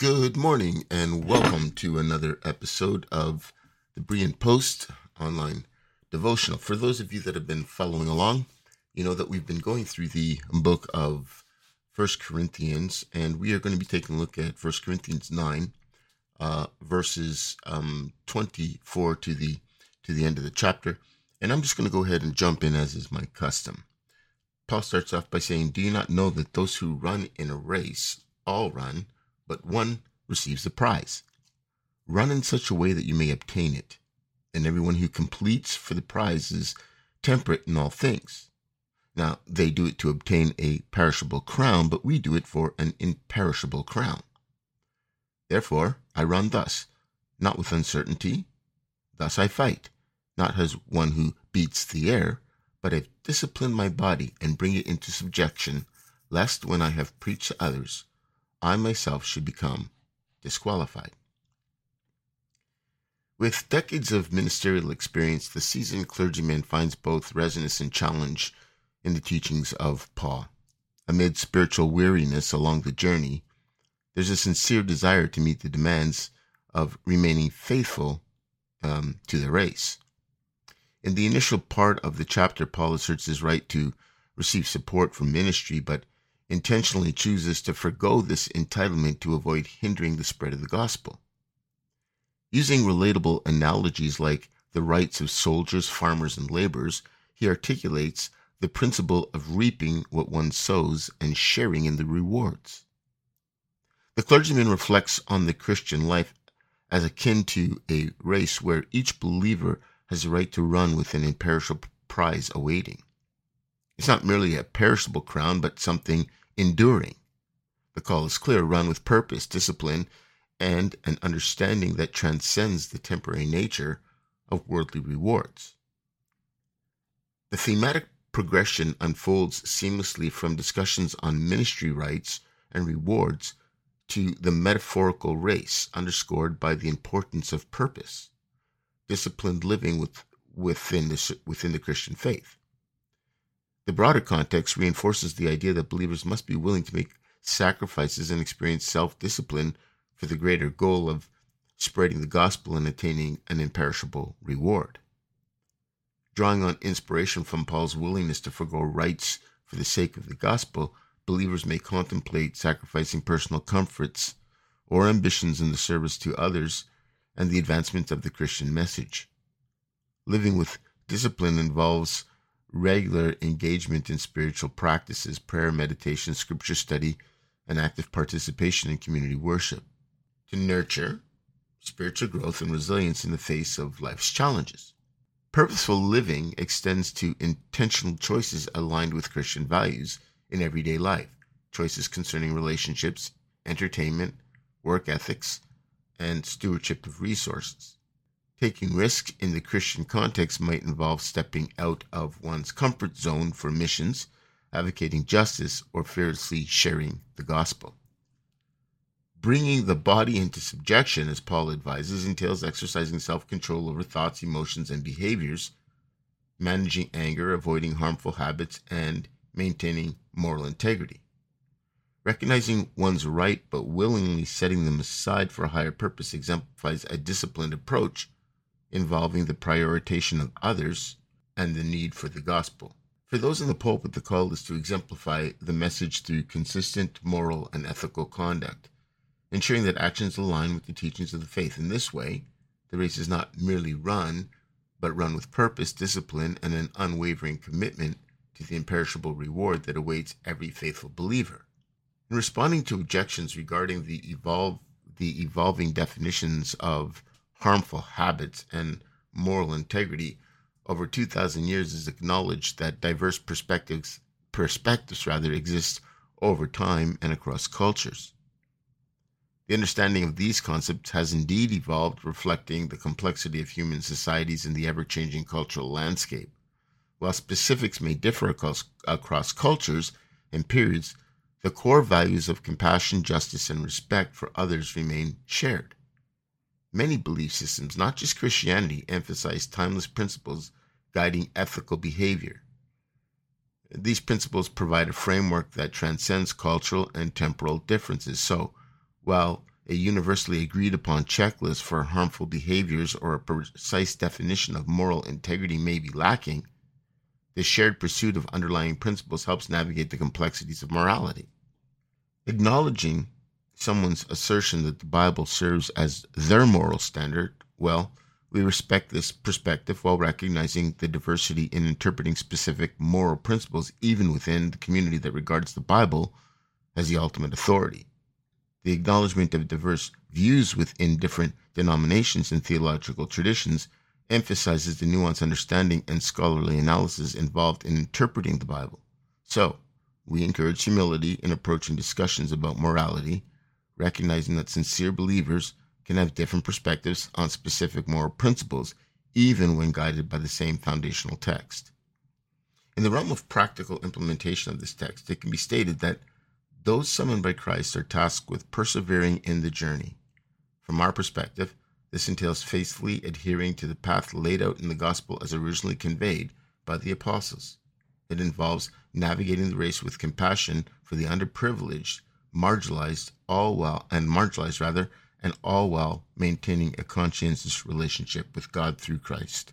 Good morning and welcome to another episode of the Berean Post online devotional. For those of you that have been following along, you know that we've been going through the book of First Corinthians, and we are going to be taking a look at First Corinthians 9, uh, verses um, 24 to the to the end of the chapter. And I'm just going to go ahead and jump in as is my custom. Paul starts off by saying, Do you not know that those who run in a race all run, but one receives the prize? Run in such a way that you may obtain it. And everyone who completes for the prize is temperate in all things. Now, they do it to obtain a perishable crown, but we do it for an imperishable crown. Therefore, I run thus, not with uncertainty. Thus I fight, not as one who beats the air, but I discipline my body and bring it into subjection, lest when I have preached to others, I myself should become disqualified. With decades of ministerial experience, the seasoned clergyman finds both resonance and challenge in the teachings of Paul. Amid spiritual weariness along the journey, there's a sincere desire to meet the demands of remaining faithful um, to the race. In the initial part of the chapter, Paul asserts his right to receive support from ministry, but intentionally chooses to forego this entitlement to avoid hindering the spread of the gospel. Using relatable analogies like the rights of soldiers, farmers, and laborers, he articulates the principle of reaping what one sows and sharing in the rewards. The clergyman reflects on the Christian life as akin to a race where each believer has the right to run with an imperishable prize awaiting. It's not merely a perishable crown, but something enduring. The call is clear run with purpose, discipline, and an understanding that transcends the temporary nature of worldly rewards. The thematic progression unfolds seamlessly from discussions on ministry rights and rewards to the metaphorical race, underscored by the importance of purpose, disciplined living with, within, the, within the Christian faith. The broader context reinforces the idea that believers must be willing to make sacrifices and experience self discipline for the greater goal of spreading the gospel and attaining an imperishable reward. Drawing on inspiration from Paul's willingness to forego rights for the sake of the gospel, believers may contemplate sacrificing personal comforts or ambitions in the service to others and the advancement of the Christian message. Living with discipline involves regular engagement in spiritual practices, prayer, meditation, scripture study, and active participation in community worship to nurture spiritual growth and resilience in the face of life's challenges. Purposeful living extends to intentional choices aligned with Christian values in everyday life, choices concerning relationships, entertainment, work ethics, and stewardship of resources. Taking risk in the Christian context might involve stepping out of one's comfort zone for missions, advocating justice, or fearlessly sharing the gospel. Bringing the body into subjection, as Paul advises, entails exercising self control over thoughts, emotions, and behaviors, managing anger, avoiding harmful habits, and maintaining moral integrity. Recognizing one's right but willingly setting them aside for a higher purpose exemplifies a disciplined approach involving the prioritization of others and the need for the gospel. For those in the pulpit, the call is to exemplify the message through consistent moral and ethical conduct, ensuring that actions align with the teachings of the faith. In this way, the race is not merely run, but run with purpose, discipline, and an unwavering commitment to the imperishable reward that awaits every faithful believer. In responding to objections regarding the evolve the evolving definitions of harmful habits and moral integrity over 2000 years is acknowledged that diverse perspectives perspectives rather exist over time and across cultures. The understanding of these concepts has indeed evolved, reflecting the complexity of human societies and the ever changing cultural landscape. While specifics may differ across, across cultures and periods, the core values of compassion, justice, and respect for others remain shared. Many belief systems, not just Christianity, emphasize timeless principles guiding ethical behavior. These principles provide a framework that transcends cultural and temporal differences. So, while a universally agreed upon checklist for harmful behaviors or a precise definition of moral integrity may be lacking, the shared pursuit of underlying principles helps navigate the complexities of morality. Acknowledging someone's assertion that the Bible serves as their moral standard, well, we respect this perspective while recognizing the diversity in interpreting specific moral principles even within the community that regards the Bible as the ultimate authority. The acknowledgement of diverse views within different denominations and theological traditions emphasizes the nuanced understanding and scholarly analysis involved in interpreting the Bible. So, we encourage humility in approaching discussions about morality, recognizing that sincere believers can have different perspectives on specific moral principles, even when guided by the same foundational text. In the realm of practical implementation of this text, it can be stated that those summoned by Christ are tasked with persevering in the journey. From our perspective, this entails faithfully adhering to the path laid out in the gospel as originally conveyed by the apostles. It involves navigating the race with compassion for the underprivileged, marginalized, all while and marginalized rather, and all while maintaining a conscientious relationship with God through Christ.